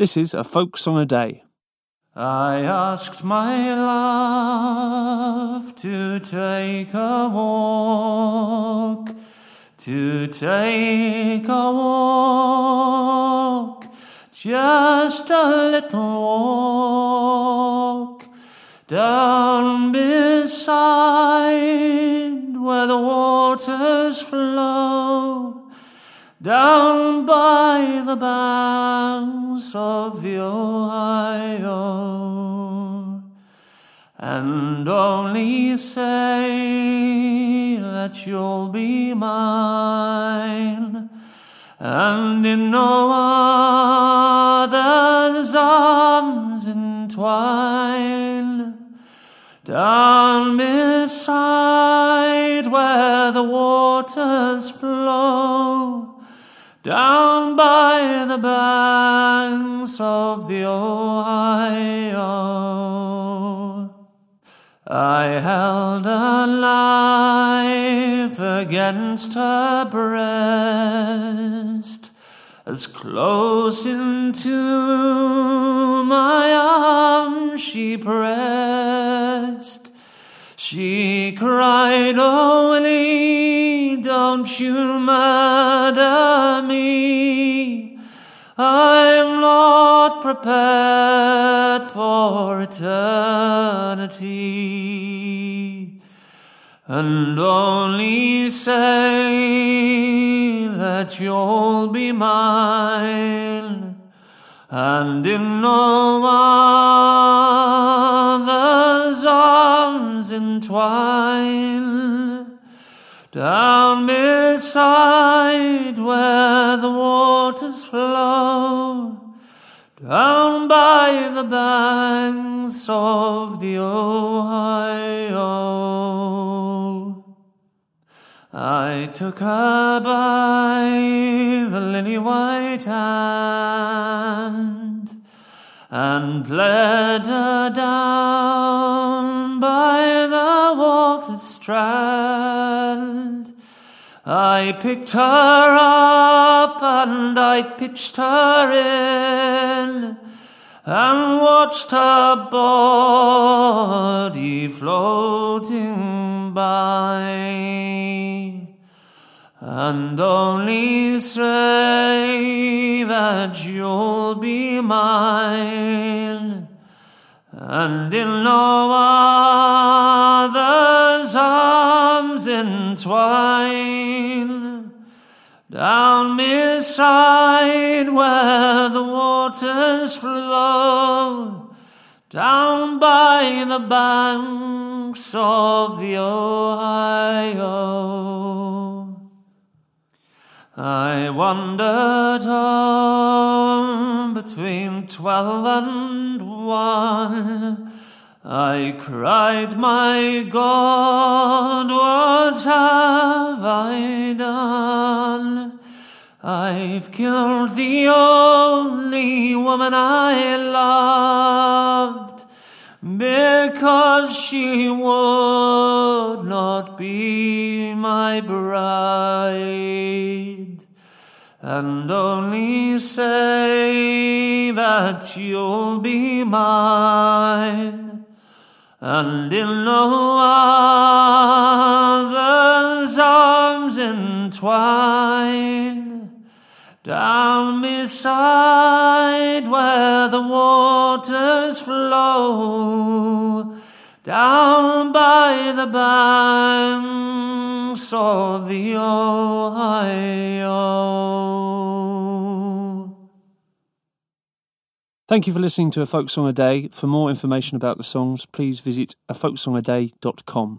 This is a folk song a day. I asked my love to take a walk, to take a walk, just a little walk down beside where the waters flow, down by the banks of the Ohio, and only say that you'll be mine, and in no other's arms entwine. Down beside where the waters flow, down by the banks of the Ohio. I held a life against her breast, as close into my arms she pressed. She cried, Willie, don't you murder me. I'm not prepared for eternity. And only say that you'll be mine, and in no other's entwine. Down beside where the waters flow, down by the banks of the Ohio. I took her by the lily white hand and led her down strand. I picked her up and I pitched her in and watched her body floating by. And only say that you'll be mine, and in no other's arms entwine. Down beside where the waters flow, down by the banks of the Ohio. I wandered on between twelve and one. I cried, My God, what have I done? I've killed the only woman I loved because she would not be my bride. And only say that you'll be mine, and in no other's arms entwine. Down beside where the waters flow, down by the banks of the Ohio. Thank you for listening to A Folk Song a Day. For more information about the songs, please visit afolksongaday.com.